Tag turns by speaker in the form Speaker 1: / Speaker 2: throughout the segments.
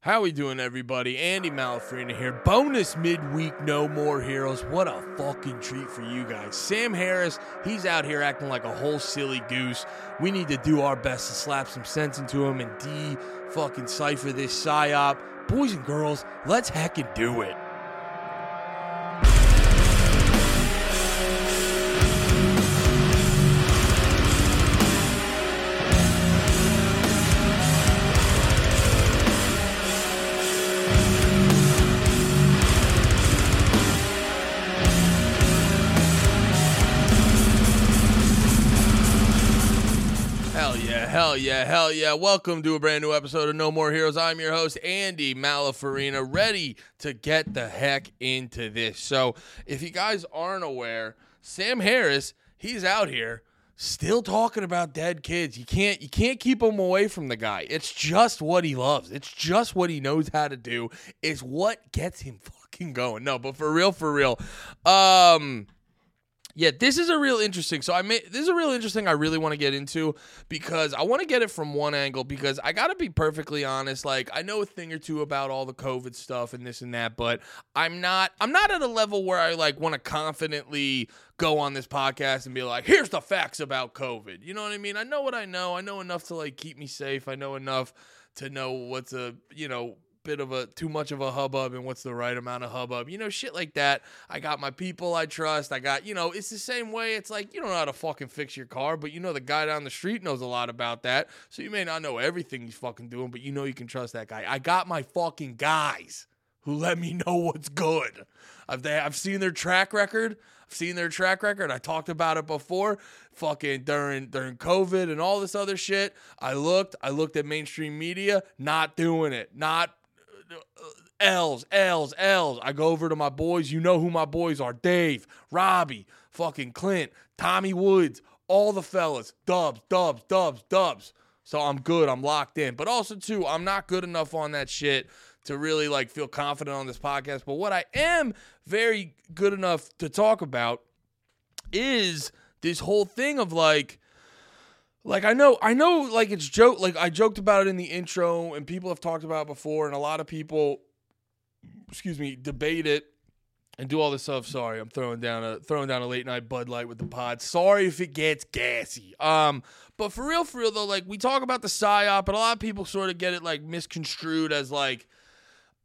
Speaker 1: How we doing, everybody? Andy Malafarina here. Bonus midweek, no more heroes. What a fucking treat for you guys. Sam Harris, he's out here acting like a whole silly goose. We need to do our best to slap some sense into him and de fucking cipher this psyop. Boys and girls, let's heckin' do it. Yeah, hell yeah. Welcome to a brand new episode of No More Heroes. I'm your host, Andy Malafarina, ready to get the heck into this. So, if you guys aren't aware, Sam Harris, he's out here still talking about dead kids. You can't you can't keep him away from the guy. It's just what he loves. It's just what he knows how to do. It's what gets him fucking going. No, but for real, for real. Um yeah, this is a real interesting. So I made this is a real interesting. I really want to get into because I want to get it from one angle because I got to be perfectly honest. Like I know a thing or two about all the COVID stuff and this and that, but I'm not. I'm not at a level where I like want to confidently go on this podcast and be like, "Here's the facts about COVID." You know what I mean? I know what I know. I know enough to like keep me safe. I know enough to know what's a you know bit of a too much of a hubbub and what's the right amount of hubbub. You know, shit like that. I got my people I trust. I got, you know, it's the same way. It's like you don't know how to fucking fix your car, but you know the guy down the street knows a lot about that. So you may not know everything he's fucking doing, but you know you can trust that guy. I got my fucking guys who let me know what's good. I've they, I've seen their track record. I've seen their track record. I talked about it before. Fucking during during COVID and all this other shit. I looked. I looked at mainstream media. Not doing it. Not L's, L's, L's. I go over to my boys. You know who my boys are Dave, Robbie, fucking Clint, Tommy Woods, all the fellas. Dubs, dubs, dubs, dubs. So I'm good. I'm locked in. But also, too, I'm not good enough on that shit to really like feel confident on this podcast. But what I am very good enough to talk about is this whole thing of like, like I know, I know, like it's joke. Like I joked about it in the intro, and people have talked about it before, and a lot of people, excuse me, debate it and do all this stuff. Sorry, I'm throwing down a throwing down a late night Bud Light with the pod. Sorry if it gets gassy. Um, but for real, for real though, like we talk about the psyop, but a lot of people sort of get it like misconstrued as like.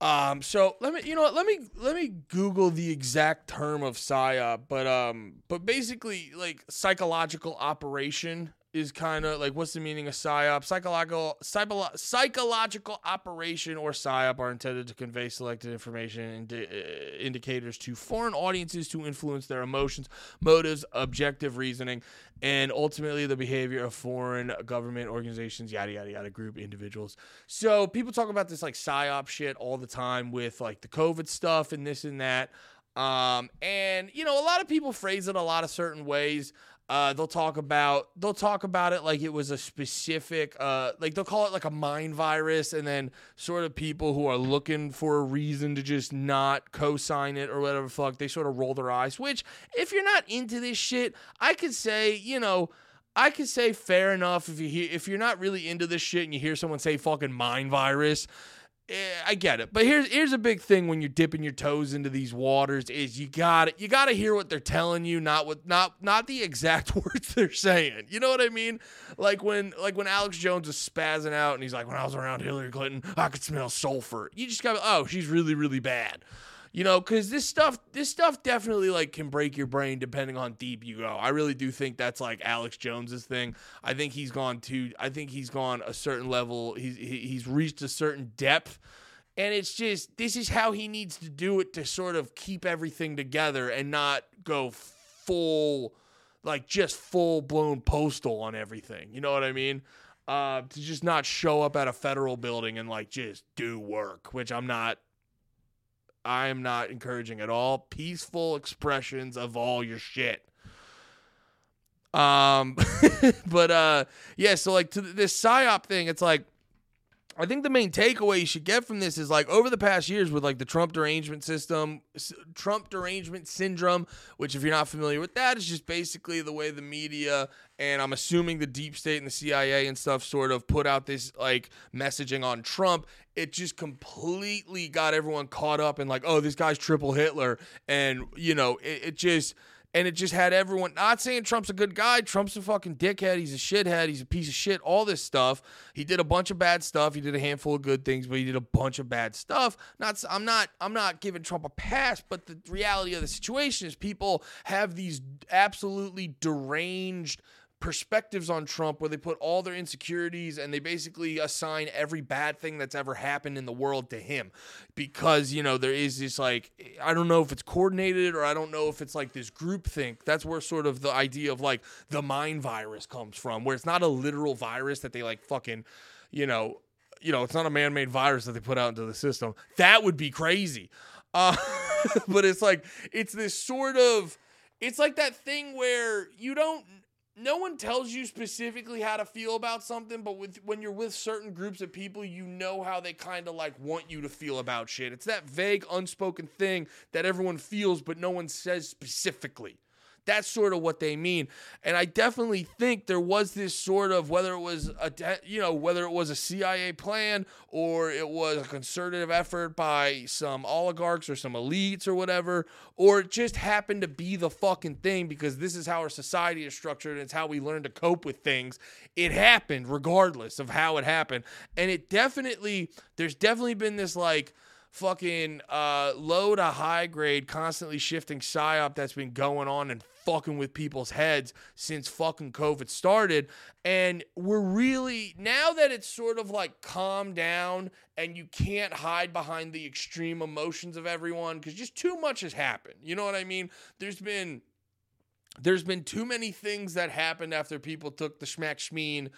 Speaker 1: Um, so let me, you know what, let me, let me Google the exact term of psyop, but, um, but basically like psychological operation is kind of like what's the meaning of psyop? Psychological psycholo- psychological operation or psyop are intended to convey selected information and indi- uh, indicators to foreign audiences to influence their emotions, motives, objective reasoning, and ultimately the behavior of foreign government organizations, yada yada yada, group individuals. So people talk about this like psyop shit all the time with like the COVID stuff and this and that. Um, and you know, a lot of people phrase it a lot of certain ways. Uh, they'll talk about they'll talk about it like it was a specific uh, like they'll call it like a mind virus, and then sort of people who are looking for a reason to just not co-sign it or whatever fuck they sort of roll their eyes. Which, if you're not into this shit, I could say you know. I could say fair enough if you hear, if you're not really into this shit and you hear someone say fucking mind virus, Eh, I get it. But here's here's a big thing when you're dipping your toes into these waters is you got to you got to hear what they're telling you, not what not not the exact words they're saying. You know what I mean? Like when like when Alex Jones is spazzing out and he's like, when I was around Hillary Clinton, I could smell sulfur. You just got oh, she's really really bad. You know, because this stuff, this stuff definitely like can break your brain depending on deep you go. I really do think that's like Alex Jones's thing. I think he's gone to, I think he's gone a certain level. He's he's reached a certain depth, and it's just this is how he needs to do it to sort of keep everything together and not go full, like just full blown postal on everything. You know what I mean? Uh, to just not show up at a federal building and like just do work, which I'm not I am not encouraging at all. Peaceful expressions of all your shit. Um, but uh, yeah. So like to this psyop thing, it's like I think the main takeaway you should get from this is like over the past years with like the Trump derangement system, Trump derangement syndrome, which if you're not familiar with that, is just basically the way the media and I'm assuming the deep state and the CIA and stuff sort of put out this like messaging on Trump. It just completely got everyone caught up in like, oh, this guy's triple Hitler, and you know, it, it just and it just had everyone not saying Trump's a good guy. Trump's a fucking dickhead. He's a shithead. He's a piece of shit. All this stuff. He did a bunch of bad stuff. He did a handful of good things, but he did a bunch of bad stuff. Not I'm not I'm not giving Trump a pass, but the reality of the situation is people have these absolutely deranged perspectives on Trump where they put all their insecurities and they basically assign every bad thing that's ever happened in the world to him. Because you know there is this like I don't know if it's coordinated or I don't know if it's like this group think that's where sort of the idea of like the mind virus comes from where it's not a literal virus that they like fucking you know you know it's not a man-made virus that they put out into the system. That would be crazy. Uh, but it's like it's this sort of it's like that thing where you don't no one tells you specifically how to feel about something, but with when you're with certain groups of people, you know how they kind of like want you to feel about shit. It's that vague, unspoken thing that everyone feels, but no one says specifically. That's sort of what they mean. And I definitely think there was this sort of whether it was a you know whether it was a CIA plan or it was a concerted effort by some oligarchs or some elites or whatever or it just happened to be the fucking thing because this is how our society is structured and it's how we learn to cope with things. It happened regardless of how it happened. And it definitely there's definitely been this like fucking uh, low to high grade, constantly shifting psyop that's been going on and fucking with people's heads since fucking COVID started. And we're really, now that it's sort of like calmed down and you can't hide behind the extreme emotions of everyone because just too much has happened. You know what I mean? There's been. There's been too many things that happened after people took the schmack schmeen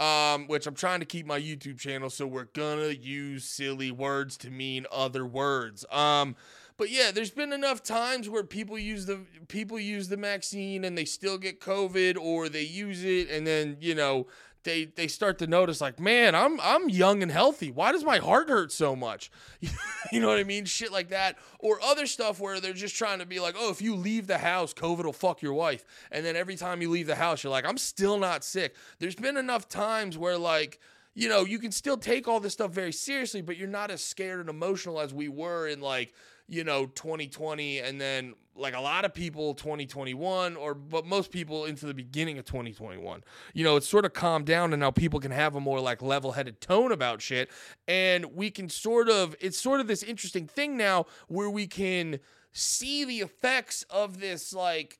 Speaker 1: um, which I'm trying to keep my YouTube channel, so we're gonna use silly words to mean other words. Um, but yeah, there's been enough times where people use the people use the vaccine and they still get COVID, or they use it and then you know they they start to notice like, man, I'm I'm young and healthy. Why does my heart hurt so much? you know what I mean? Shit like that, or other stuff where they're just trying to be like, oh, if you leave the house, COVID will fuck your wife, and then every time you leave the house, you're like, I'm still not sick. There's been enough times where like you know, you can still take all this stuff very seriously, but you're not as scared and emotional as we were in like, you know, 2020 and then like a lot of people 2021 or but most people into the beginning of 2021. You know, it's sort of calmed down and now people can have a more like level-headed tone about shit and we can sort of it's sort of this interesting thing now where we can see the effects of this like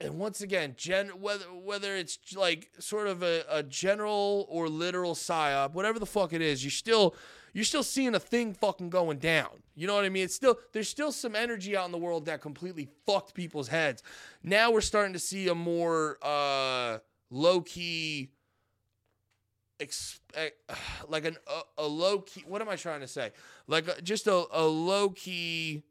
Speaker 1: and once again, gen whether whether it's like sort of a, a general or literal psyop, whatever the fuck it is, you still you're still seeing a thing fucking going down. You know what I mean? It's still there's still some energy out in the world that completely fucked people's heads. Now we're starting to see a more uh, low key like an a, a, low key what am I trying to say? Like a, just a, a low key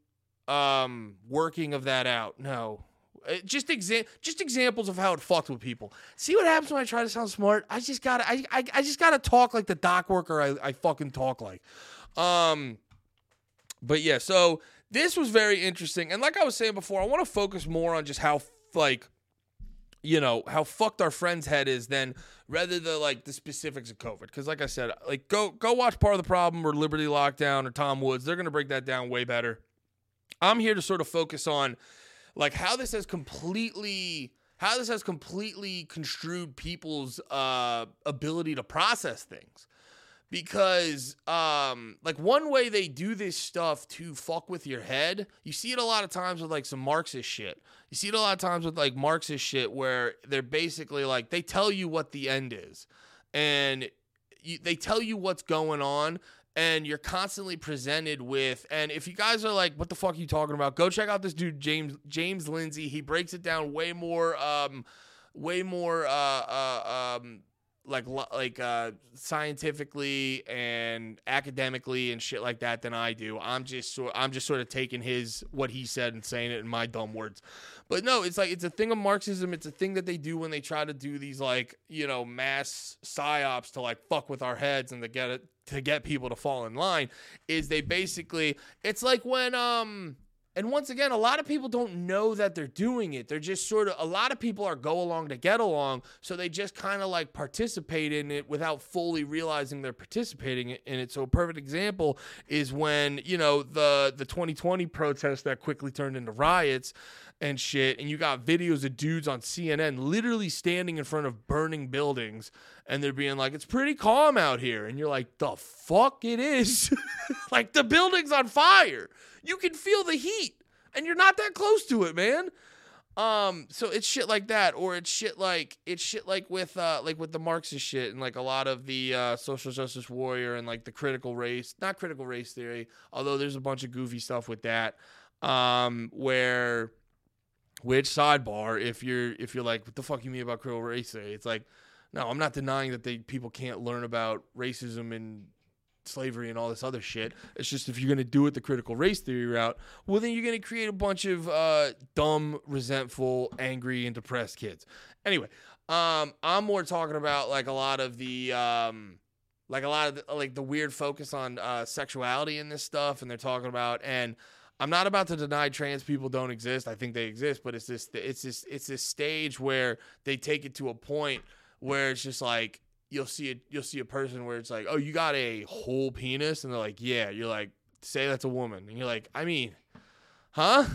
Speaker 1: um working of that out. No. Uh, just exa- just examples of how it fucked with people. See what happens when I try to sound smart? I just gotta I, I, I just gotta talk like the dock worker I, I fucking talk like. Um but yeah, so this was very interesting. And like I was saying before, I want to focus more on just how like you know how fucked our friend's head is than rather the like the specifics of COVID. Because like I said, like go go watch part of the problem or Liberty Lockdown or Tom Woods. They're gonna break that down way better. I'm here to sort of focus on like how this has completely how this has completely construed people's uh, ability to process things. Because um like one way they do this stuff to fuck with your head you see it a lot of times with like some marxist shit. You see it a lot of times with like marxist shit where they're basically like they tell you what the end is. And you, they tell you what's going on and you're constantly presented with and if you guys are like what the fuck are you talking about go check out this dude james james lindsay he breaks it down way more um way more uh uh um like like uh scientifically and academically and shit like that than I do. I'm just sort I'm just sort of taking his what he said and saying it in my dumb words. But no, it's like it's a thing of Marxism. It's a thing that they do when they try to do these like you know mass psyops to like fuck with our heads and to get it to get people to fall in line is they basically it's like when um and once again, a lot of people don't know that they're doing it. They're just sort of, a lot of people are go along to get along. So they just kind of like participate in it without fully realizing they're participating in it. So a perfect example is when, you know, the, the 2020 protests that quickly turned into riots and shit. And you got videos of dudes on CNN literally standing in front of burning buildings and they're being like, it's pretty calm out here. And you're like, the fuck it is. like the building's on fire you can feel the heat and you're not that close to it, man. Um, so it's shit like that, or it's shit like it's shit like with uh like with the Marxist shit and like a lot of the uh social justice warrior and like the critical race, not critical race theory, although there's a bunch of goofy stuff with that. Um, where which sidebar, if you're if you're like, what the fuck you mean about critical race theory? It's like, no, I'm not denying that they people can't learn about racism and slavery and all this other shit. It's just if you're to do it the critical race theory route, well, then you're to create a bunch of uh, dumb, resentful, angry, and depressed kids. Anyway, um, I'm more talking about like a lot of the. Um, like a lot of the, like the weird focus on uh, sexuality in this stuff, and they're talking about and I'm not about to deny trans people don't exist. I think they exist, but it's this it's this it's this stage where they take it to a point where it's just like you'll see it you'll see a person where it's like, "Oh, you got a whole penis?" and they're like, "Yeah." You're like, "Say that's a woman." And you're like, "I mean, huh?"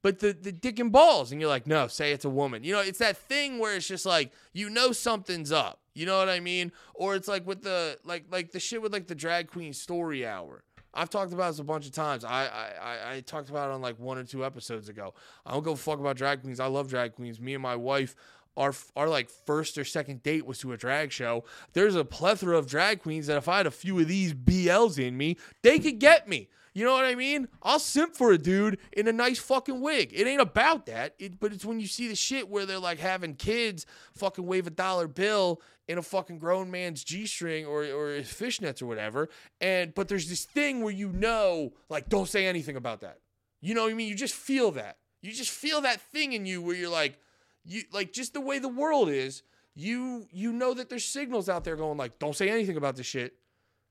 Speaker 1: But the the dick and balls and you're like, "No, say it's a woman." You know, it's that thing where it's just like, you know something's up. You know what I mean? Or it's like with the like like the shit with like the drag queen story hour. I've talked about this a bunch of times. I, I I talked about it on like one or two episodes ago. I don't go fuck about drag queens. I love drag queens. Me and my wife our our like first or second date was to a drag show. There's a plethora of drag queens that if I had a few of these BLs in me, they could get me. You know what I mean? I'll simp for a dude in a nice fucking wig. It ain't about that. It, but it's when you see the shit where they're like having kids fucking wave a dollar bill in a fucking grown man's G string or or his fishnets or whatever. And but there's this thing where you know, like, don't say anything about that. You know what I mean? You just feel that. You just feel that thing in you where you're like, you like just the way the world is, you you know that there's signals out there going like, don't say anything about this shit.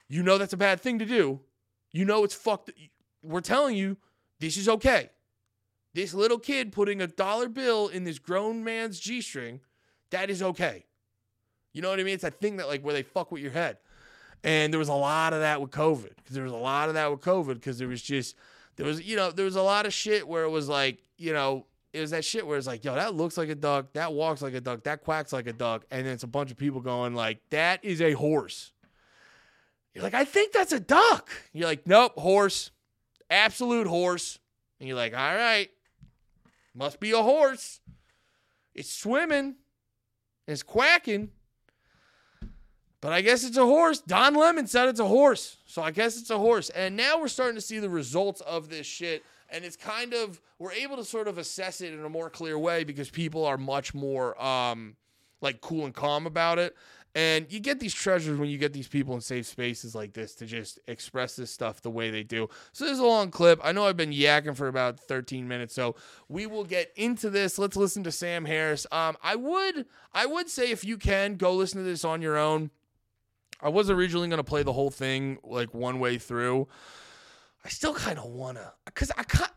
Speaker 1: You know that's a bad thing to do. You know it's fucked. We're telling you this is okay. This little kid putting a dollar bill in this grown man's G string, that is okay. You know what I mean? It's that thing that like where they fuck with your head. And there was a lot of that with COVID. Because there was a lot of that with COVID because there was just there was you know there was a lot of shit where it was like you know it was that shit where it's like, yo, that looks like a duck, that walks like a duck, that quacks like a duck, and then it's a bunch of people going like, that is a horse. You're like, I think that's a duck. You're like, nope, horse, absolute horse. And you're like, all right, must be a horse. It's swimming, it's quacking. But I guess it's a horse. Don Lemon said it's a horse. So I guess it's a horse. And now we're starting to see the results of this shit and it's kind of we're able to sort of assess it in a more clear way because people are much more um like cool and calm about it and you get these treasures when you get these people in safe spaces like this to just express this stuff the way they do. So this is a long clip. I know I've been yakking for about 13 minutes, so we will get into this. Let's listen to Sam Harris. Um, I would I would say if you can go listen to this on your own. I was originally going to play the whole thing like one way through. I still kind of wanna, cause I can't.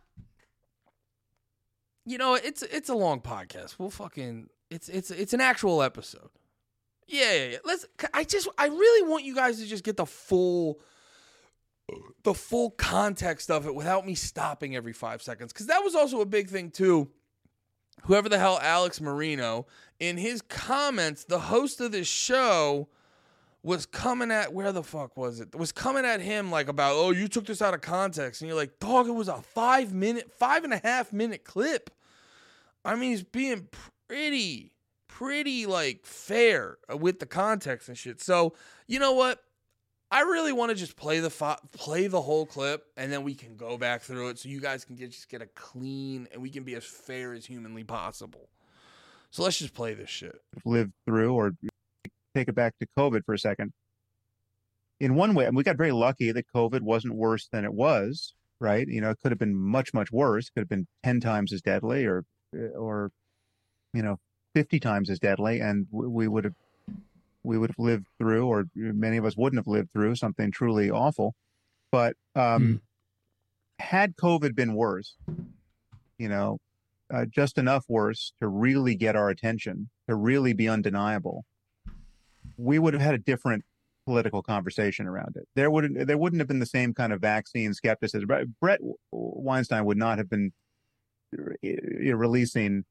Speaker 1: You know, it's it's a long podcast. We'll fucking it's it's it's an actual episode. Yeah, yeah, yeah. Let's. I just I really want you guys to just get the full the full context of it without me stopping every five seconds. Because that was also a big thing too. Whoever the hell Alex Marino in his comments, the host of this show was coming at where the fuck was it? Was coming at him like about oh you took this out of context and you're like dog it was a five minute five and a half minute clip. I mean he's being pretty pretty like fair with the context and shit. So you know what? I really want to just play the fo- play the whole clip and then we can go back through it so you guys can get just get a clean and we can be as fair as humanly possible. So let's just play this shit.
Speaker 2: Live through or take it back to COVID for a second. In one way, and we got very lucky that COVID wasn't worse than it was, right? You know, it could have been much, much worse. It could have been 10 times as deadly or, or, you know, 50 times as deadly. And we would have we would have lived through, or many of us wouldn't have lived through something truly awful. But um,
Speaker 3: Mm.
Speaker 2: had COVID been worse, you know, uh, just enough worse to really get our attention, to really be undeniable, we would have had a different political conversation around it. There would there wouldn't have been the same kind of vaccine skepticism. Brett Weinstein would not have been releasing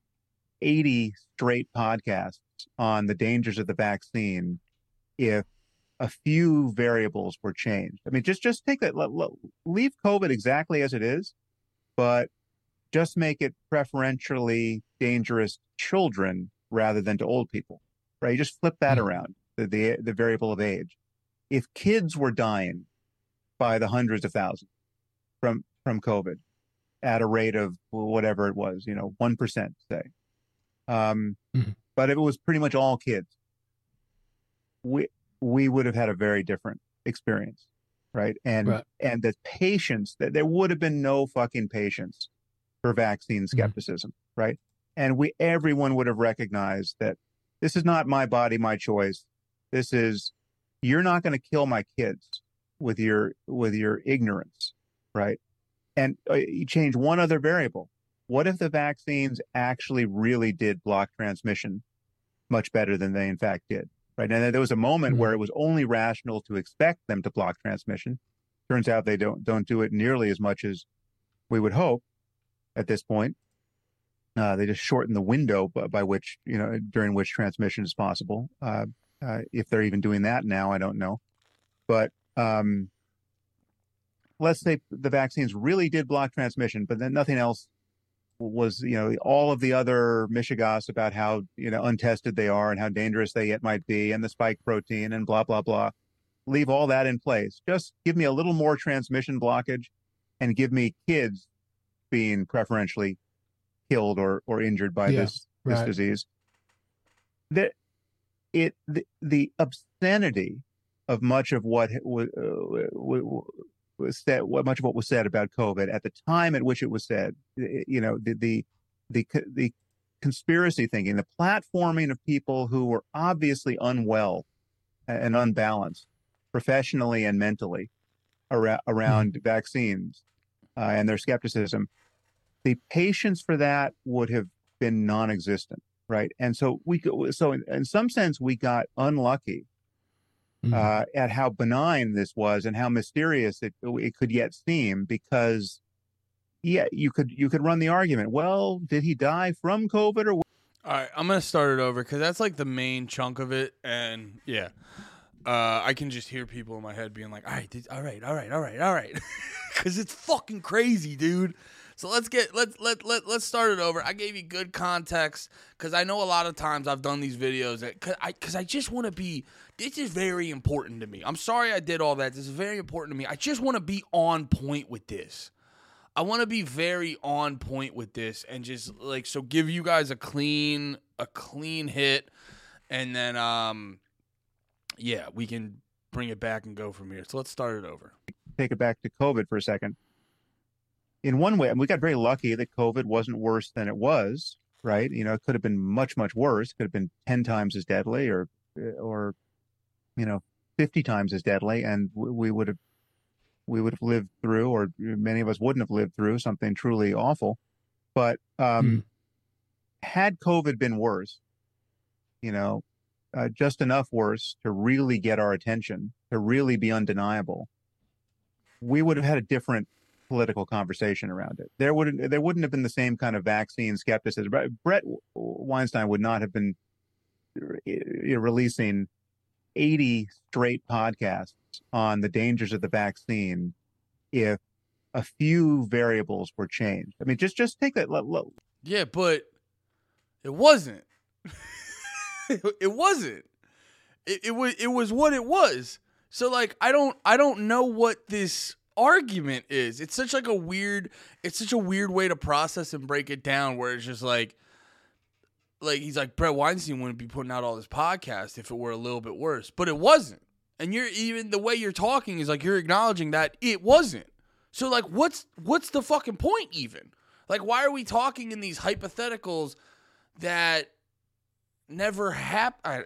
Speaker 2: 80 straight podcasts on the dangers of the vaccine if a few variables were changed. I mean, just just take that, leave COVID exactly as it is, but just make it preferentially dangerous to children rather than to old people, right? You just flip that
Speaker 3: Mhm.
Speaker 2: around the, the the variable of age. If kids were dying by the hundreds of thousands from from COVID at a rate of whatever it was, you know, one percent, say, um,
Speaker 3: Mhm.
Speaker 2: but if it was pretty much all kids, we we would have had a very different experience, right? And
Speaker 3: Right.
Speaker 2: and the patience that there would have been no fucking patience for vaccine skepticism, right? And we everyone would have recognized that this is not my body, my choice. This is you're not going to kill my kids with your with your ignorance, right? And uh, you change one other variable. What if the vaccines actually really did block transmission much better than they in fact did? Right. And there was a moment where it was only rational to expect them to block transmission. Turns out they don't don't do it nearly as much as we would hope at this point. Uh, they just shorten the window by, by which you know during which transmission is possible. Uh, uh, if they're even doing that now, I don't know. But um, let's say the vaccines really did block transmission, but then nothing else was, you know, all of the other mishigas about how, you know, untested they are and how dangerous they yet might be and the spike protein and blah, blah, blah. Leave all that in place. Just give me a little more transmission blockage and give me kids being preferentially killed or, or injured by
Speaker 3: Yeah,
Speaker 2: this, this
Speaker 3: right.
Speaker 2: disease. That it, the, the obscenity of much of what was, uh, was said, what much of what was said about COVID at the time at which it was said, you know, the the the the conspiracy thinking, the platforming of people who were obviously unwell and unbalanced, professionally and mentally, around, around vaccines uh, and their skepticism. The patience for that would have been non-existent, right? And so we, go- so in, in some sense, we got unlucky
Speaker 3: Mhm.
Speaker 2: uh, at how benign this was and how mysterious it it could yet seem because yeah you could you could run the argument well did he die from covid or
Speaker 1: All right, I'm gonna start it over because that's like the main chunk of it, and yeah, uh, I can just hear people in my head being like, "All right, all right, all right, all right, all right," because it's fucking crazy, dude. So let's get let's let let let's start it over. I gave you good context because I know a lot of times I've done these videos that cause I because I just want to be. This is very important to me. I'm sorry I did all that. This is very important to me. I just want to be on point with this. I want to be very on point with this and just like so give you guys a clean a clean hit and then um yeah, we can bring it back and go from here. So let's start it over.
Speaker 2: take it back to covid for a second in one way and we got very lucky that covid wasn't worse than it was right? You know it could have been much much worse. It could have been 10 times as deadly or or you know 50 times as deadly and we would have we would have lived through or many of us wouldn't have lived through something truly awful. But um had covid been worse you know uh, just enough worse to really get our attention to really be undeniable we would have had a different political conversation around it. There wouldn't there wouldn't have been the same kind of vaccine skepticism. Brett- Weinstein would not have been releasing 80 straight podcasts on the dangers of the vaccine if a few variables were changed. I mean, just just take that. let- let-
Speaker 1: Yeah, but it wasn't. it wasn't. It, it was it was what it was. So like I don't I don't know what this argument is. It's such like a weird it's such a weird way to process and break it down where it's just like like he's like Brett Weinstein wouldn't be putting out all this podcast if it were a little bit worse, but it wasn't. And you're even the way you're talking is like you're acknowledging that it wasn't. So like what's what's the fucking point even? Like why are we talking in these hypotheticals that never happened?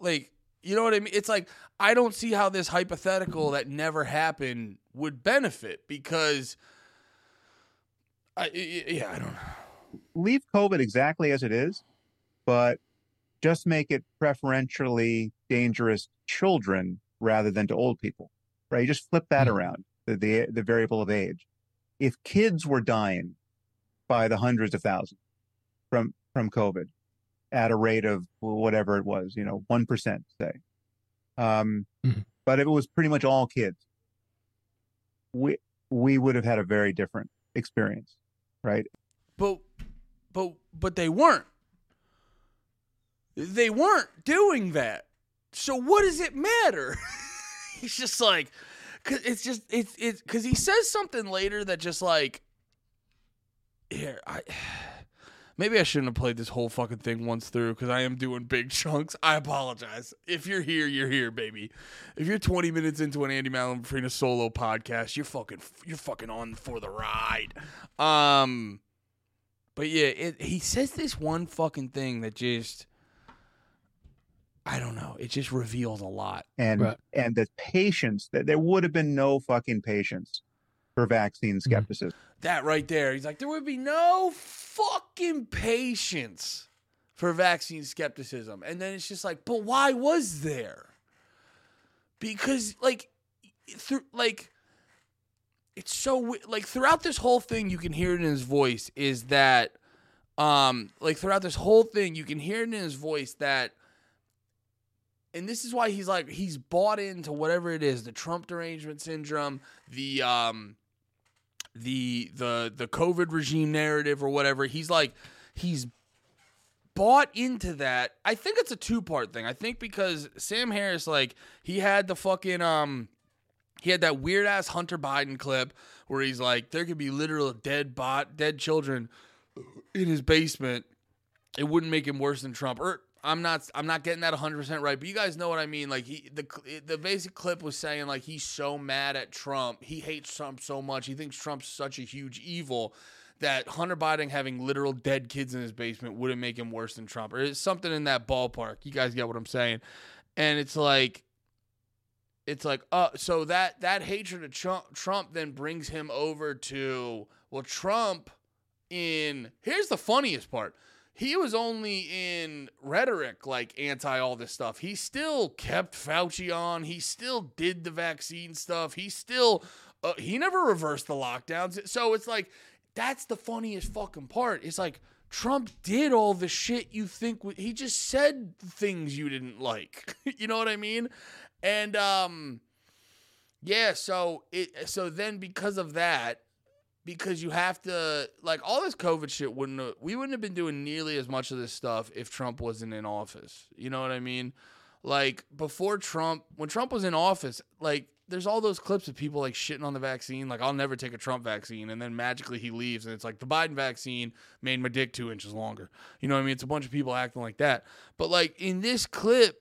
Speaker 1: Like You know what I mean? It's like I don't see how this hypothetical that never happened would benefit because I yeah, I don't know.
Speaker 2: Leave COVID exactly as it is, but just make it preferentially dangerous to children rather than to old people. Right? You just flip that
Speaker 3: Mhm.
Speaker 2: around, the, the the variable of age. If kids were dying by the hundreds of thousands from from COVID at a rate of whatever it was, you know, one percent, say. Um,
Speaker 3: Mhm.
Speaker 2: but if it was pretty much all kids, we we would have had a very different experience, right?
Speaker 1: But but but they weren't. They weren't doing that. So what does it matter? He's just like cuz it's just it's it's cuz he says something later that just like here, I Maybe I shouldn't have played this whole fucking thing once through because I am doing big chunks. I apologize. If you're here, you're here, baby. If you're 20 minutes into an Andy Malafarina solo podcast, you're fucking you're fucking on for the ride. Um, but yeah, it, he says this one fucking thing that just I don't know. It just reveals a lot.
Speaker 2: and
Speaker 3: Right.
Speaker 2: and the patience that there would have been no fucking patience for vaccine skepticism.
Speaker 1: That right there. He's like, there would be no fucking patience for vaccine skepticism. And then it's just like, but why was there? Because like through like it's so like throughout this whole thing you can hear it in his voice is that um like throughout this whole thing you can hear it in his voice that and this is why he's like he's bought into whatever it is the Trump derangement syndrome the um the the the COVID regime narrative or whatever. He's like he's bought into that. I think it's a two part thing. I think because Sam Harris like he had the fucking um he had that weird ass Hunter Biden clip where he's like there could be literal dead bot dead children in his basement. It wouldn't make him worse than Trump. Or I'm not I'm not getting that 100% right, but you guys know what I mean. Like he the the basic clip was saying like he's so mad at Trump. He hates Trump so much. He thinks Trump's such a huge evil that Hunter Biden having literal dead kids in his basement wouldn't make him worse than Trump. Or it's something in that ballpark. You guys get what I'm saying? And it's like it's like uh so that that hatred of Trump Trump then brings him over to well Trump in here's the funniest part he was only in rhetoric like anti all this stuff. He still kept Fauci on. He still did the vaccine stuff. He still uh, he never reversed the lockdowns. So it's like that's the funniest fucking part. It's like Trump did all the shit you think w- he just said things you didn't like. you know what I mean? And um yeah, so it so then because of that because you have to like all this COVID shit wouldn't have, we wouldn't have been doing nearly as much of this stuff if Trump wasn't in office. You know what I mean? Like before Trump, when Trump was in office, like there's all those clips of people like shitting on the vaccine, like I'll never take a Trump vaccine, and then magically he leaves, and it's like the Biden vaccine made my dick two inches longer. You know what I mean? It's a bunch of people acting like that. But like in this clip,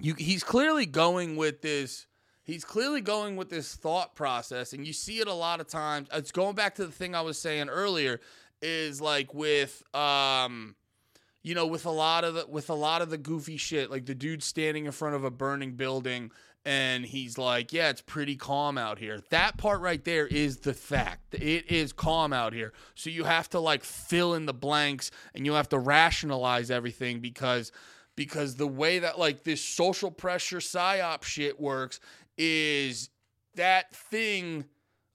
Speaker 1: you he's clearly going with this he's clearly going with this thought process and you see it a lot of times. It's going back to the thing i was saying earlier is like with um you know with a lot of the with a lot of the goofy shit like the dude standing in front of a burning building and he's like yeah it's pretty calm out here. That part right there is the fact. It is calm out here. So you have to like fill in the blanks and you have to rationalize everything because because the way that like this social pressure psyop shit works is that thing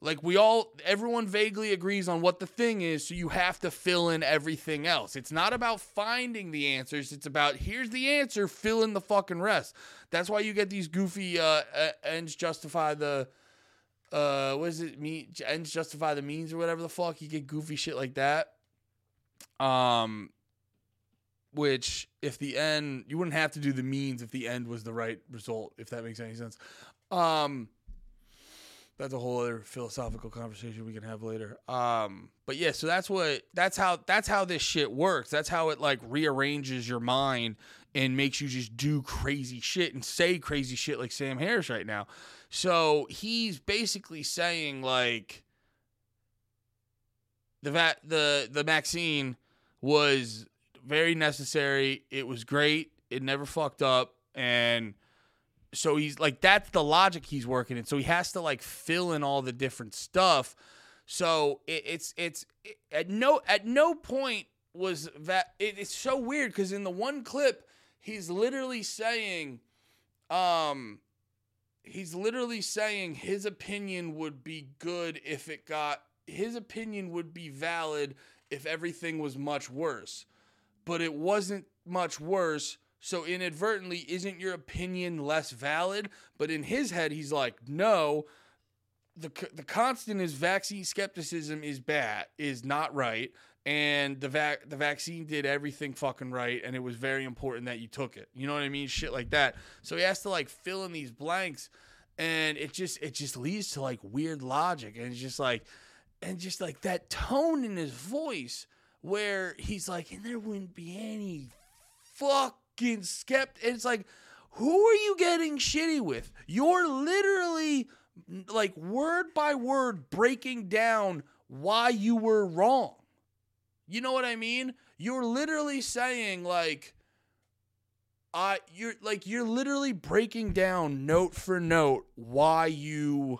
Speaker 1: like we all everyone vaguely agrees on what the thing is so you have to fill in everything else. It's not about finding the answers it's about here's the answer fill in the fucking rest. That's why you get these goofy uh, uh ends justify the uh what is it me ends justify the means or whatever the fuck you get goofy shit like that. Um which if the end you wouldn't have to do the means if the end was the right result if that makes any sense um that's a whole other philosophical conversation we can have later um but yeah so that's what that's how that's how this shit works that's how it like rearranges your mind and makes you just do crazy shit and say crazy shit like Sam Harris right now so he's basically saying like the va- the the vaccine was very necessary. It was great. It never fucked up. and so he's like that's the logic he's working in. So he has to like fill in all the different stuff. So it, it's it's it, at no at no point was that it, it's so weird because in the one clip he's literally saying, um, he's literally saying his opinion would be good if it got his opinion would be valid if everything was much worse, but it wasn't much worse. So inadvertently, isn't your opinion less valid? But in his head, he's like, no. The, the constant is vaccine skepticism is bad, is not right and the vac the vaccine did everything fucking right and it was very important that you took it. You know what I mean? Shit like that. So he has to like fill in these blanks and it just it just leads to like weird logic and it's just like and just like that tone in his voice where he's like and there wouldn't be any fucking skept and it's like who are you getting shitty with? You're literally like word by word breaking down why you were wrong. You know what I mean? You're literally saying like uh you're like you're literally breaking down note for note why you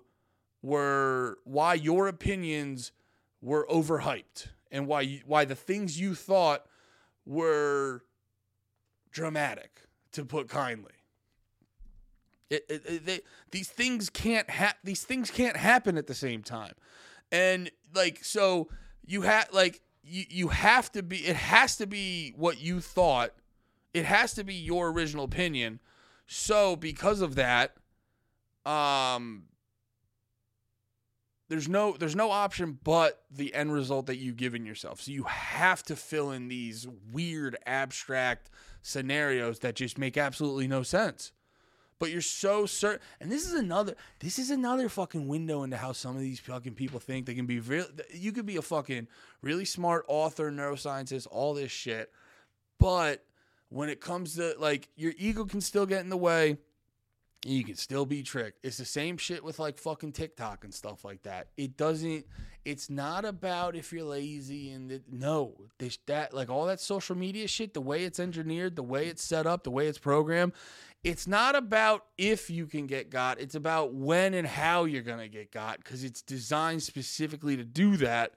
Speaker 1: were why your opinions were overhyped and why you, why the things you thought were dramatic to put kindly. It, it, it, they, these things can't ha- these things can't happen at the same time. And like so you have like you you have to be it has to be what you thought. It has to be your original opinion. So because of that, um there's no there's no option but the end result that you've given yourself. So you have to fill in these weird abstract scenarios that just make absolutely no sense but you're so certain. And this is another. This is another fucking window into how some of these fucking people think they can be real. You could be a fucking really smart author, neuroscientist, all this shit, but when it comes to like your ego can still get in the way. You can still be tricked. It's the same shit with like fucking TikTok and stuff like that. It doesn't. It's not about if you're lazy and the, no, this that like all that social media shit. The way it's engineered, the way it's set up, the way it's programmed it's not about if you can get got, it's about when and how you're to get got because it's designed specifically to do that.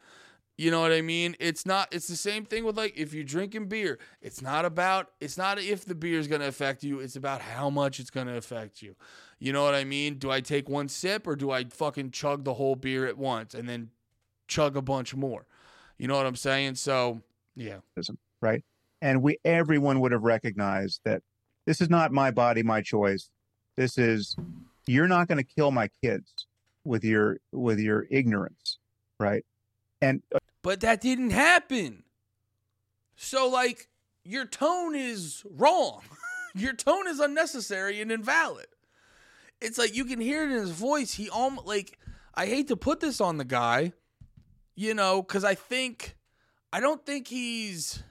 Speaker 1: You know what I mean? It's not it's the same thing with like if you're drinking beer, it's not about it's not if the beer is going to affect you, it's about how much it's going to affect you. You know what I mean? Do I take one sip or do I fucking chug the whole beer at once and then chug a bunch more? You know what I'm saying? So, yeah.
Speaker 2: Right? And we everyone would have recognized that this is not my body, my choice. This is you're not going to kill my kids with your with your ignorance, right? And
Speaker 1: uh, but that didn't happen. So like your tone is wrong. your tone is unnecessary and invalid. It's like you can hear it in his voice. He almost like I hate to put this on the guy, you know, cuz I think I don't think he's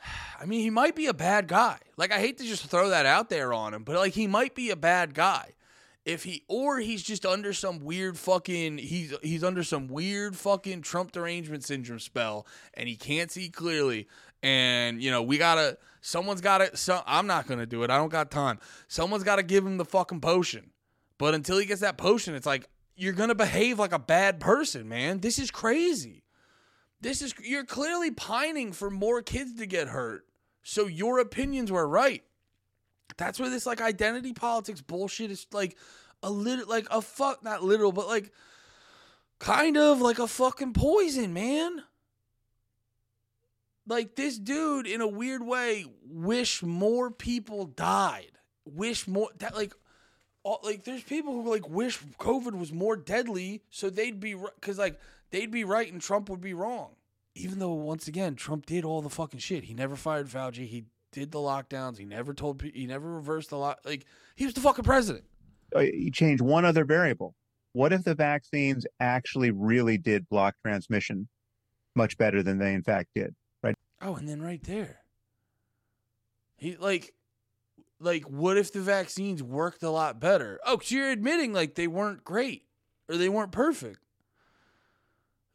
Speaker 1: I mean, he might be a bad guy. Like, I hate to just throw that out there on him, but like, he might be a bad guy. If he or he's just under some weird fucking he's he's under some weird fucking Trump derangement syndrome spell and he can't see clearly and you know we gotta someone's gotta so, i'm not gonna do it i don't got time someone's gotta give him the fucking potion but until he gets that potion it's like you're gonna behave like a bad person man this is crazy this is you're clearly pining for more kids to get hurt. So your opinions were right. That's where this like identity politics bullshit is like a little like a fuck not literal but like kind of like a fucking poison, man. Like this dude in a weird way wish more people died. Wish more that like all, like there's people who like wish COVID was more deadly so they'd be cuz like they'd be right and Trump would be wrong. Even though once again Trump did all the fucking shit. He never fired Fauci. He did the lockdowns. He never told he never reversed the lot. Like he was the fucking president.
Speaker 2: Uh, you change one other variable. What if the vaccines actually really did block transmission much better than they in fact did? Right.
Speaker 1: Oh, and then right there. He like like what if the vaccines worked a lot better? Oh, cause you're admitting like they weren't great or they weren't perfect.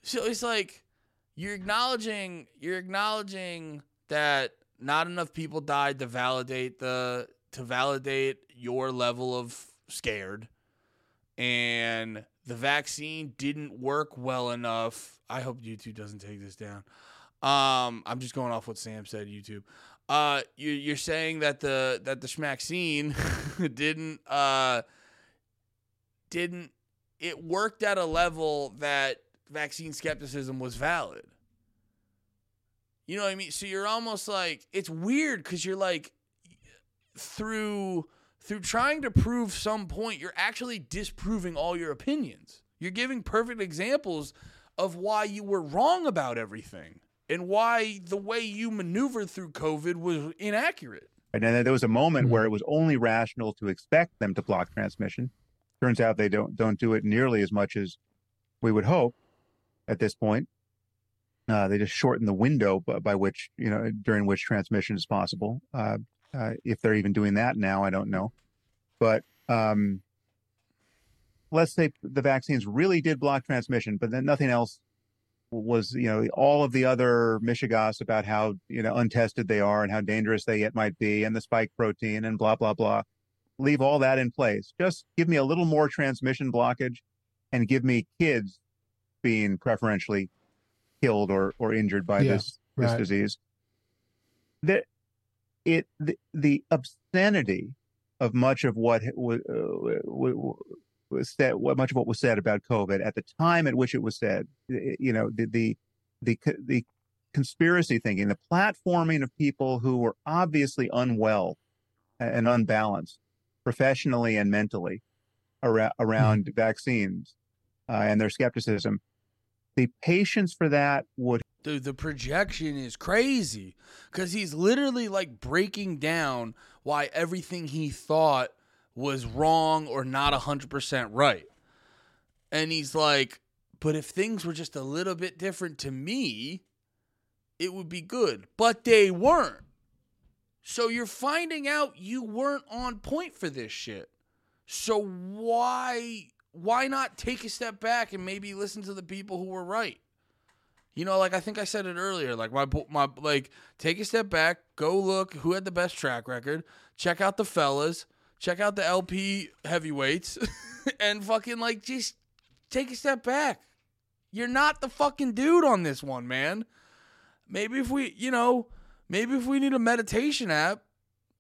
Speaker 1: So it's like you're acknowledging you're acknowledging that not enough people died to validate the to validate your level of scared and the vaccine didn't work well enough. I hope YouTube doesn't take this down. Um, I'm just going off what Sam said. YouTube. Uh, you, you're saying that the that the schmaxine didn't uh didn't it worked at a level that vaccine skepticism was valid. You know what I mean? So you're almost like it's weird because you're like through through trying to prove some point, you're actually disproving all your opinions. You're giving perfect examples of why you were wrong about everything and why the way you maneuvered through COVID was inaccurate.
Speaker 2: And then there was a moment
Speaker 1: Mm-hmm.
Speaker 2: where it was only rational to expect them to block transmission. Turns out they don't don't do it nearly as much as we would hope at this point. Uh, they just shorten the window by, by which you know during which transmission is possible. Uh, uh, if they're even doing that now, I don't know. But um, let's say the vaccines really did block transmission, but then nothing else was you know all of the other mishigas about how you know untested they are and how dangerous they yet might be and the spike protein and blah blah blah. Leave all that in place. Just give me a little more transmission blockage and give me kids being preferentially killed or or injured by
Speaker 4: Yeah,
Speaker 2: this this
Speaker 4: right.
Speaker 2: disease. That it the, the obscenity of much of what uh, said, what much of what was said about COVID at the time at which it was said, you know, the the the, the conspiracy thinking, the platforming of people who were obviously unwell and unbalanced, professionally and mentally, around, around vaccines uh, and their skepticism. The patience for that would
Speaker 1: Dude, the projection is crazy because he's literally like breaking down why everything he thought was wrong or not 100% right. And he's like, but if things were just a little bit different to me, it would be good. But they weren't. So you're finding out you weren't on point for this shit. So why why not take a step back and maybe listen to the people who were right? You know, like I think I said it earlier. Like my my like take a step back, go look who had the best track record, check out the fellas, check out the LP heavyweights, and fucking like just take a step back. You're not the fucking dude on this one, man. Maybe if we, you know, maybe if we need a meditation app,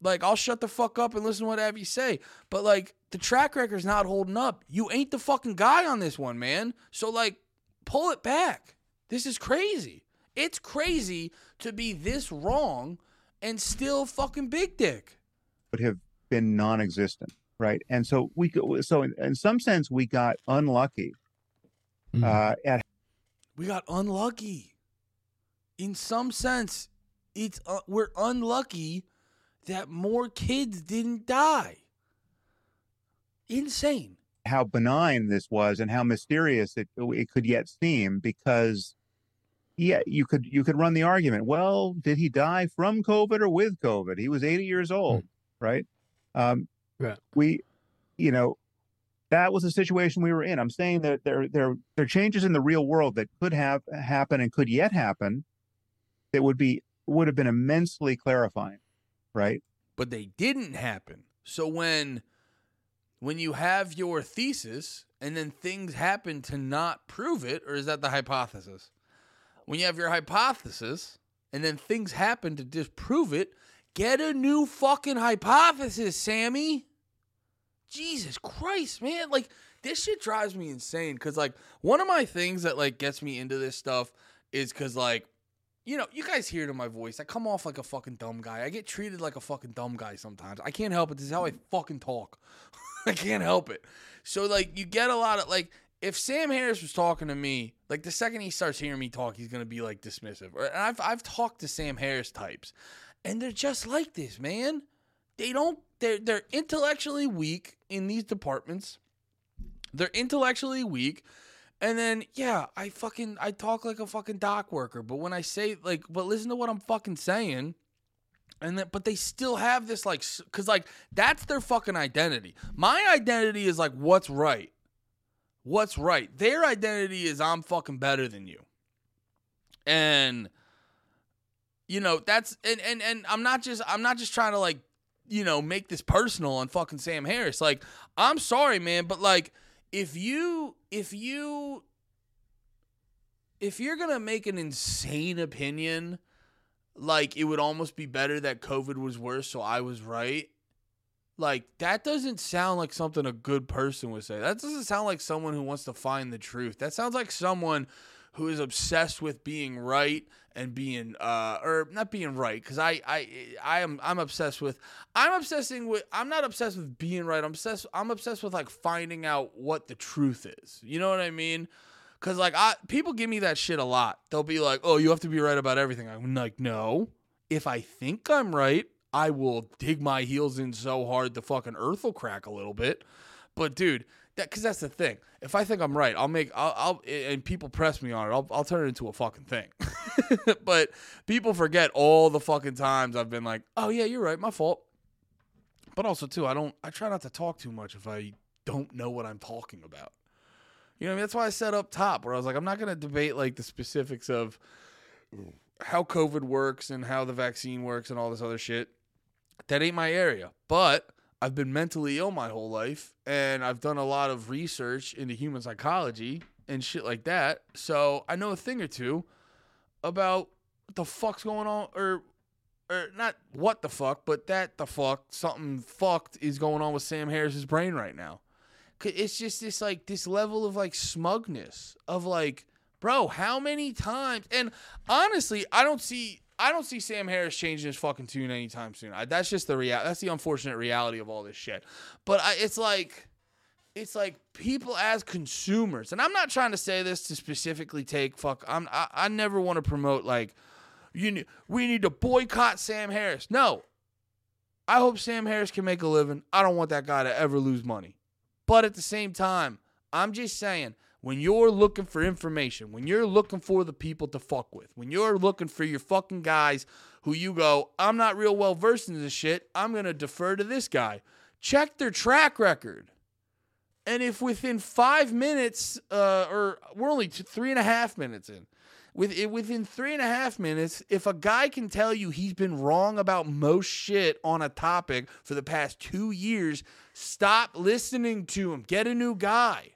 Speaker 1: like I'll shut the fuck up and listen to whatever you say. But like the track record's not holding up. You ain't the fucking guy on this one, man. So like pull it back. This is crazy. It's crazy to be this wrong and still fucking big dick.
Speaker 2: would have been non-existent, right? And so we go, so in, in some sense we got unlucky
Speaker 4: Mhm.
Speaker 2: uh, at
Speaker 1: We got unlucky. In some sense, it's uh, we're unlucky that more kids didn't die. Insane.
Speaker 2: how benign this was and how mysterious it it could yet seem because yeah you could you could run the argument well did he die from covid or with covid he was 80 years old right um
Speaker 4: Right.
Speaker 2: we you know that was the situation we were in i'm saying that there there there are changes in the real world that could have happened and could yet happen that would be would have been immensely clarifying right
Speaker 1: but they didn't happen. So when when you have your thesis and then things happen to not prove it, or is that the hypothesis? When you have your hypothesis and then things happen to disprove it, get a new fucking hypothesis, Sammy. Jesus Christ, man. Like this shit drives me insane cuz like one of my things that like gets me into this stuff is cuz like you know, you guys hear it in my voice. I come off like a fucking dumb guy. I get treated like a fucking dumb guy sometimes. I can't help it. This is how I fucking talk. I can't help it. So like you get a lot of like if Sam Harris was talking to me, like the second he starts hearing me talk, he's gonna be like dismissive. And I've I've talked to Sam Harris types, and they're just like this, man. They don't. They're they're intellectually weak in these departments. They're intellectually weak. And then yeah, I fucking I talk like a fucking dock worker, but when I say like, but listen to what I'm fucking saying. And then, but they still have this like, cause like that's their fucking identity. My identity is like what's right, what's right. Their identity is I'm fucking better than you. And You know, that's and and and I'm not just I'm not just trying to like, you know, make this personal on fucking Sam Harris. Like, I'm sorry, man, but like if you if you if you're to make an insane opinion like it would almost be better that COVID was worse so I was right. Like that doesn't sound like something a good person would say. That doesn't sound like someone who wants to find the truth. That sounds like someone who is obsessed with being right and being uh or not being right cuz I I I am I'm obsessed with I'm obsessing with I'm not obsessed with being right. I'm obsessed I'm obsessed with like finding out what the truth is. You know what I mean? Cuz like I people give me that shit a lot. They'll be like, "Oh, you have to be right about everything." I'm like, "No. If I think I'm right, I will dig my heels in so hard the fucking earth will crack a little bit." But dude, that because that's the thing. If I think I'm right, I'll make I'll, I'll and people press me on it. I'll I'll turn it into a fucking thing. but people forget all the fucking times I've been like, "Oh yeah, you're right, my fault." But also too, I don't I try not to talk too much if I don't know what I'm talking about. You know, I mean? that's why I said up top where I was like, I'm not going to debate like the specifics of how COVID works and how the vaccine works and all this other shit. That ain't my area. But I've been mentally ill my whole life and I've done a lot of research into human psychology and shit like that. So I know a thing or two about what the fuck's going on or or not what the fuck, but that the fuck something fucked is going on with Sam Harris's brain right now. It's just this like this level of like smugness of like, bro, how many times? And honestly, I don't see I don't see Sam Harris changing his fucking tune anytime soon. I, that's just the real. That's the unfortunate reality of all this shit. But I, it's like, it's like people as consumers, and I'm not trying to say this to specifically take fuck. I'm I, I never want to promote like, you we need to boycott Sam Harris. No, I hope Sam Harris can make a living. I don't want that guy to ever lose money. But at the same time, I'm just saying when you're looking for information, when you're looking for the people to fuck with, when you're looking for your fucking guys who you go, I'm not real well versed in this shit, I'm going to defer to this guy. Check their track record. And if within five minutes, uh, or we're only two, three and a half minutes in, with within three and a half minutes, if a guy can tell you he's been wrong about most shit on a topic for the past two years, stop listening to him. Get a new guy.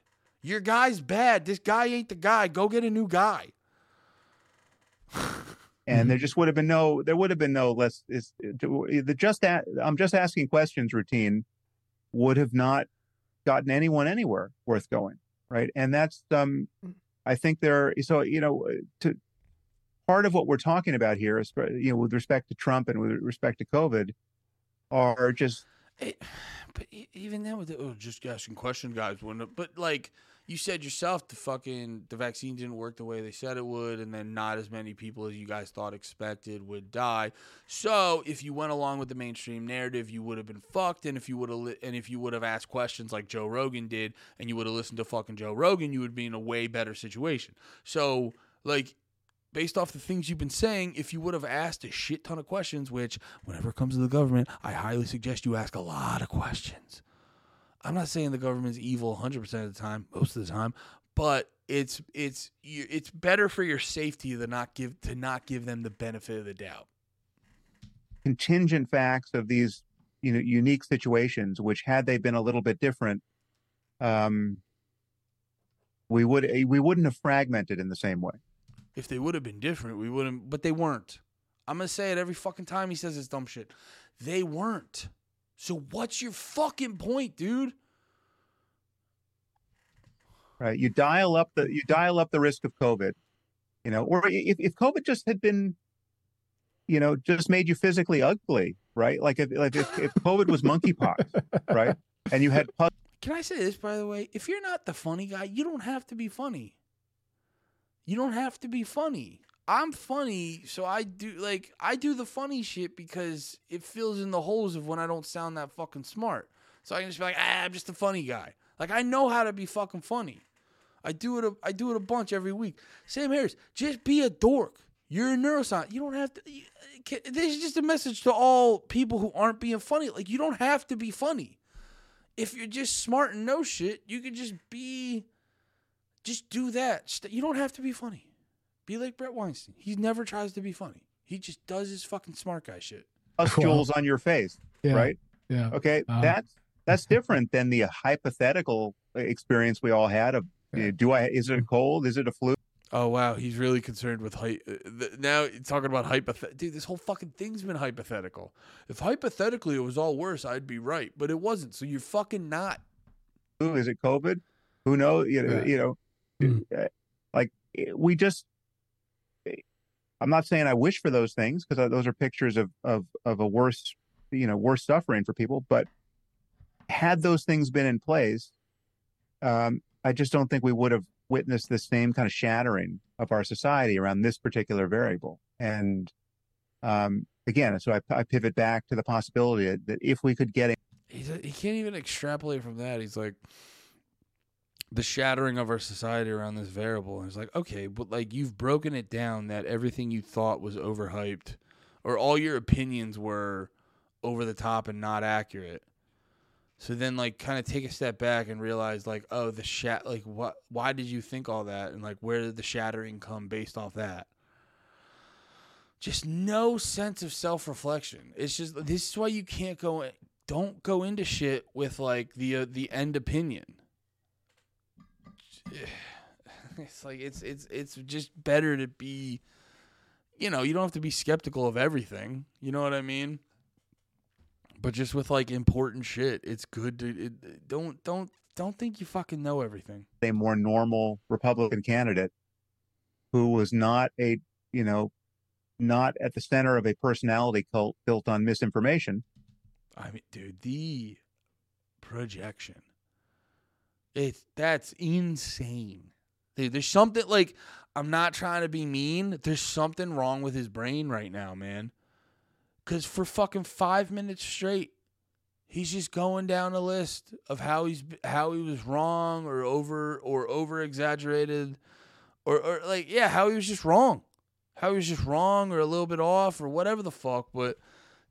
Speaker 1: Your guy's bad. This guy ain't the guy. Go get a new guy.
Speaker 2: and there just would have been no there would have been no less is the just a, i'm just asking questions routine would have not gotten anyone anywhere worth going right and that's um i think there so you know to part of what we're talking about here is you know with respect to trump and with respect to covid are just
Speaker 1: it, but even then with the, oh, just asking questions guys wouldn't but like you said yourself the fucking the vaccine didn't work the way they said it would and then not as many people as you guys thought expected would die so if you went along with the mainstream narrative you would have been fucked and if you would have li- and if you would have asked questions like joe rogan did and you would have listened to fucking joe rogan you would be in a way better situation so like based off the things you've been saying, if you would have asked a shit ton of questions, which whenever it comes to the government, I highly suggest you ask a lot of questions. I'm not saying the government's evil 100% of the time, most of the time, but it's it's it's better for your safety to not give to not give them the benefit of the doubt.
Speaker 2: Contingent facts of these you know unique situations, which had they been a little bit different, um, we would we wouldn't have fragmented in the same way.
Speaker 1: If they would have been different, we wouldn't. But they weren't. I'm gonna say it every fucking time he says this dumb shit. They weren't. So what's your fucking point, dude?
Speaker 2: Right. You dial up the you dial up the risk of COVID. You know, or if, if COVID just had been, you know, just made you physically ugly, right? Like if like if, if COVID was monkeypox, right? And you had
Speaker 1: Can I say this by the way? If you're not the funny guy, you don't have to be funny. You don't have to be funny. I'm funny, so I do like I do the funny shit because it fills in the holes of when I don't sound that fucking smart. So I can just be like, ah, I'm just a funny guy. Like I know how to be fucking funny. I do it. A, I do it a bunch every week. Sam Harris, just be a dork. You're a neuroscientist. You don't have to. You, this is just a message to all people who aren't being funny. Like you don't have to be funny. If you're just smart and know shit, you can just be. Just do that. You don't have to be funny. Be like Bret Weinstein. He never tries to be funny. He just does his fucking smart guy shit.
Speaker 2: pustules on your face,
Speaker 5: Yeah.
Speaker 2: right?
Speaker 5: Yeah.
Speaker 2: Okay,
Speaker 5: Uh-huh.
Speaker 2: that's that's different than the hypothetical experience we all had of
Speaker 5: Yeah.
Speaker 2: do I is it a cold? Is it a flu?
Speaker 1: Oh wow, he's really concerned with height. Now talking about hypothetical, dude. This whole fucking thing's been hypothetical. If hypothetically it was all worse, I'd be right, but it wasn't. So you're fucking not.
Speaker 2: Is it COVID? Who knows? You know,
Speaker 5: Yeah.
Speaker 2: you know, uh, like eh, we just. I'm not saying I wish for those things because those are pictures of of of a worse, you know, worse suffering for people. But had those things been in place, um, I just don't think we would have witnessed the same kind of shattering of our society around this particular variable. And um, again, so I, I pivot back to the possibility that, if we could get
Speaker 1: He's he can't even extrapolate from that. He's like the shattering of our society around this variable. And it's like, okay, but like you've broken it down that everything you thought was overhyped, or all your opinions were over the top and not accurate. So then, like, kind of take a step back and realize, like, oh, the shat, like, what? Why did you think all that? And like, where did the shattering come based off that? Just no sense of self reflection. It's just this is why you can't go. Don't go into shit with like the uh, the end opinion. It's like it's it's it's just better to be. You know, you don't have to be skeptical of everything. You know what I mean? But just with like important shit, it's good to it, don't don't don't think you fucking know everything.
Speaker 2: a more normal Republican candidate who was not a, you know, not at the center of a personality cult built on misinformation.
Speaker 1: I mean, dude, the projection. It's that's insane. Dude, there's something like I'm not trying to be mean. There's something wrong with his brain right now, man. Cause for fucking five minutes straight, he's just going down a list of how he's how he was wrong or over or over exaggerated, or or like yeah, how he was just wrong, how he was just wrong or a little bit off or whatever the fuck. But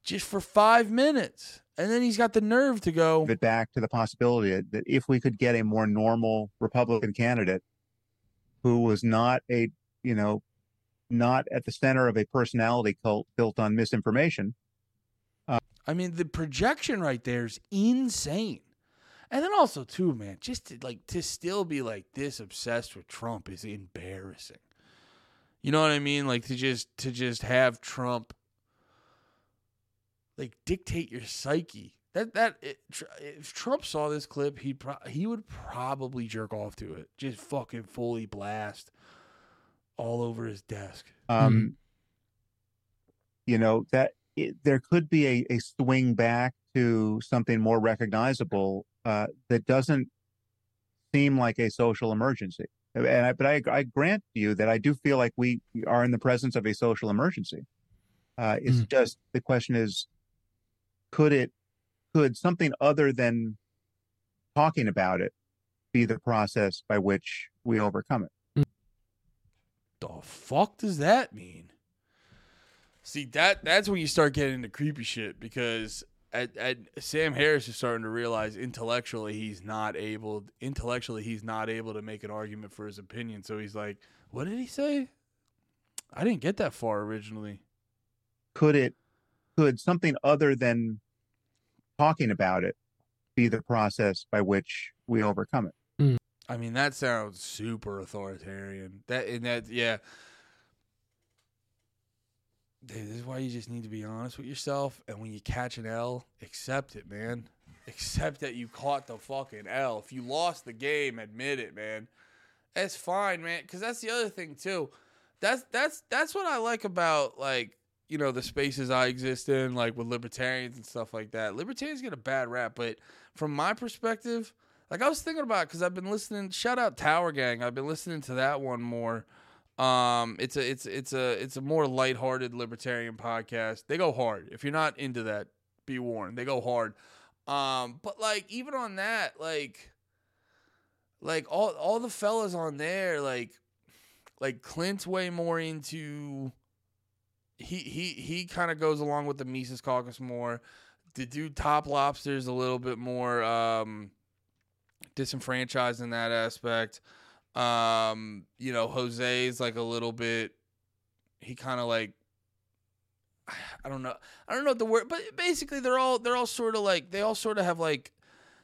Speaker 1: just for five minutes. And then he's got the nerve to go,
Speaker 2: Pivot back to the possibility that, if we could get a more normal Republican candidate who was not a, you know, not at the center of a personality cult built on misinformation.
Speaker 1: I mean, the projection right there is insane. And then also, too, man, just to, like to still be like this obsessed with Trump is embarrassing. You know what I mean? Like to just to just have Trump like dictate your psyche. That that it, if Trump saw this clip, he pro- he would probably jerk off to it. Just fucking fully blast all over his desk.
Speaker 2: Um, You know, that it, there could be a, a swing back to something more recognizable uh, that doesn't seem like a social emergency. And I, but I, I grant you that I do feel like we are in the presence of a social emergency. Uh, it's
Speaker 5: Mm.
Speaker 2: just the question is, could it, could something other than talking about it be the process by which we overcome it?
Speaker 1: the fuck does that mean? See that that's when you start getting into creepy shit because at, at Sam Harris is starting to realize intellectually he's not able intellectually he's not able to make an argument for his opinion. So he's like, "What did he say? I didn't get that far originally."
Speaker 2: could it could something other than talking about it be the process by which we overcome it mm.
Speaker 1: I mean, that sounds super authoritarian. That and that, yeah. Dude, this is why you just need to be honest with yourself. And when you catch an L, accept it, man. Accept that you caught the fucking L. If you lost the game, admit it, man. That's fine, man. Because that's the other thing too. That's that's that's what I like about like you know the spaces I exist in, like with libertarians and stuff like that. Libertarians get a bad rap, but from my perspective, like I was thinking about because I've been listening. Shout out Tower Gang. I've been listening to that one more. Um, it's a it's it's a it's a more lighthearted libertarian podcast. They go hard. If you're not into that, be warned. They go hard. Um, but like even on that, like like all all the fellas on there, like like Clint's way more into he he he kind of goes along with the Mises Caucus more. The dude Top Lobster's a little bit more um disenfranchised in that aspect. Um, you know, Jose's like a little bit he kind of like I don't know. I don't know the word, but basically they're all they're all sort of like they all sort of have like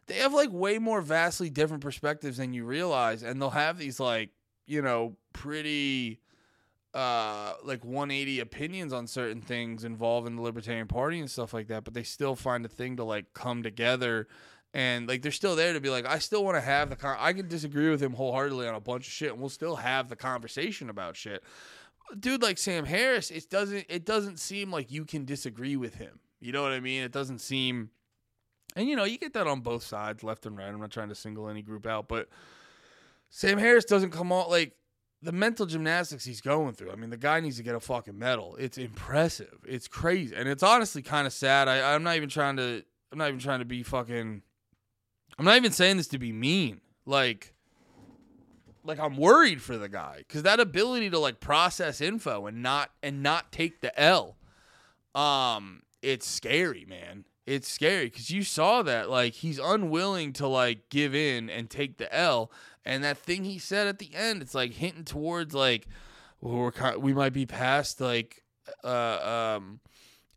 Speaker 1: they have like way more vastly different perspectives than you realize, and they'll have these like you know pretty uh like 180 opinions on certain things involving the libertarian party and stuff like that but they still find a thing to like come together. And like they're still there to be like i still want to have the con- i can disagree with him wholeheartedly on a bunch of shit and we'll still have the conversation about shit. Dude like sam harris it doesn't it doesn't seem like you can disagree with him. You know what i mean? It doesn't seem and you know you get that on both sides left and right. I'm not trying to single any group out but sam harris doesn't come out like the mental gymnastics he's going through. I mean, the guy needs to get a fucking medal. It's impressive. It's crazy, and it's honestly kind of sad. I, I'm not even trying to. I'm not even trying to be fucking. I'm not even saying this to be mean. Like, like I'm worried for the guy because that ability to like process info and not and not take the L, um, it's scary, man. It's scary because you saw that like he's unwilling to like give in and take the L, and that thing he said at the end, it's like hinting towards like well, we're kind, we might be past like uh um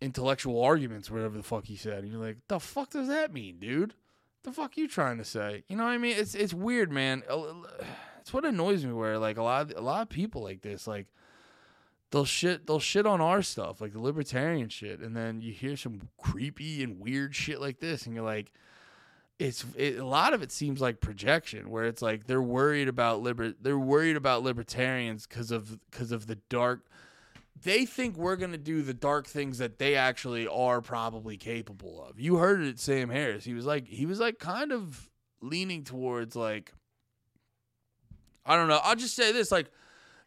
Speaker 1: intellectual arguments, whatever the fuck he said. And you're like, the fuck does that mean, dude? The fuck you trying to say? You know what I mean? It's it's weird, man. It's what annoys me. Where like a lot of, a lot of people like this, like they'll shit they'll shit on our stuff, like the libertarian shit, and then you hear some creepy and weird shit like this, and you're like, it's it, a lot of it seems like projection, where it's like they're worried about liber they're worried about libertarians because of because of the dark. They think we're gonna do the dark things that they actually are probably capable of. You heard it, Sam Harris. He was like he was like kind of leaning towards like I don't know. I'll just say this like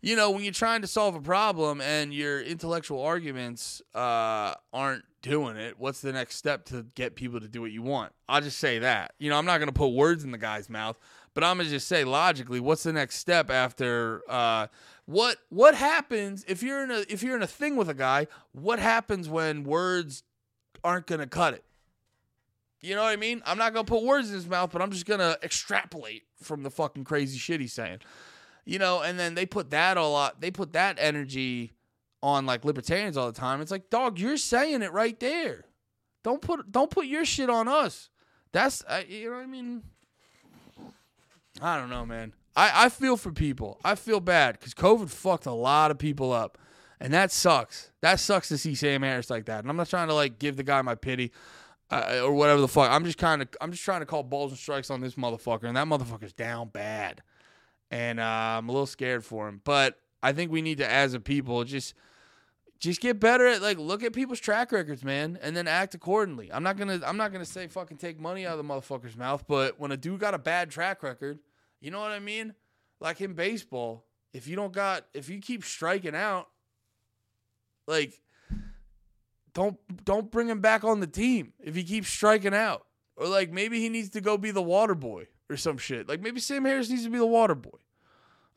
Speaker 1: you know, when you're trying to solve a problem and your intellectual arguments uh, aren't doing it, what's the next step to get people to do what you want? I'll just say that. You know, I'm not going to put words in the guy's mouth, but I'm going to just say logically, what's the next step after uh, what what happens if you're in a if you're in a thing with a guy? What happens when words aren't going to cut it? You know what I mean? I'm not going to put words in his mouth, but I'm just going to extrapolate from the fucking crazy shit he's saying you know, and then they put that a lot. They put that energy on like libertarians all the time. It's like, dog, you're saying it right there. Don't put don't put your shit on us. That's you know what I mean. I don't know, man. I I feel for people. I feel bad because COVID fucked a lot of people up, and that sucks. That sucks to see Sam Harris like that. And I'm not trying to like give the guy my pity. Uh, or whatever the fuck. I'm just kind of I'm just trying to call balls and strikes on this motherfucker, and that motherfucker's down bad and uh, I'm a little scared for him. But I think we need to, as a people, just just get better at like look at people's track records, man, and then act accordingly. I'm not gonna I'm not gonna say fucking take money out of the motherfucker's mouth, but when a dude got a bad track record, you know what I mean? Like in baseball, if you don't got if you keep striking out, like don't don't bring him back on the team if he keeps striking out. Or like maybe he needs to go be the water boy or some shit. Like maybe Sam Harris needs to be the water boy.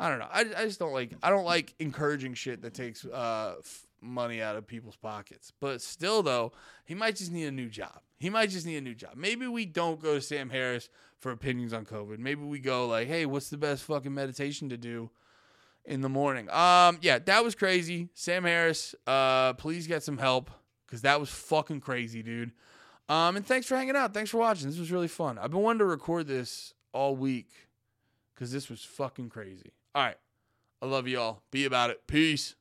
Speaker 1: I don't know. I, I just don't like I don't like encouraging shit that takes uh, f- money out of people's pockets. But still though, he might just need a new job. He might just need a new job. Maybe we don't go to Sam Harris for opinions on COVID. Maybe we go like, "Hey, what's the best fucking meditation to do in the morning?" Um yeah, that was crazy. Sam Harris, uh please get some help cuz that was fucking crazy, dude. Um and thanks for hanging out. Thanks for watching. This was really fun. I've been wanting to record this all week because this was fucking crazy. All right. I love y'all. Be about it. Peace.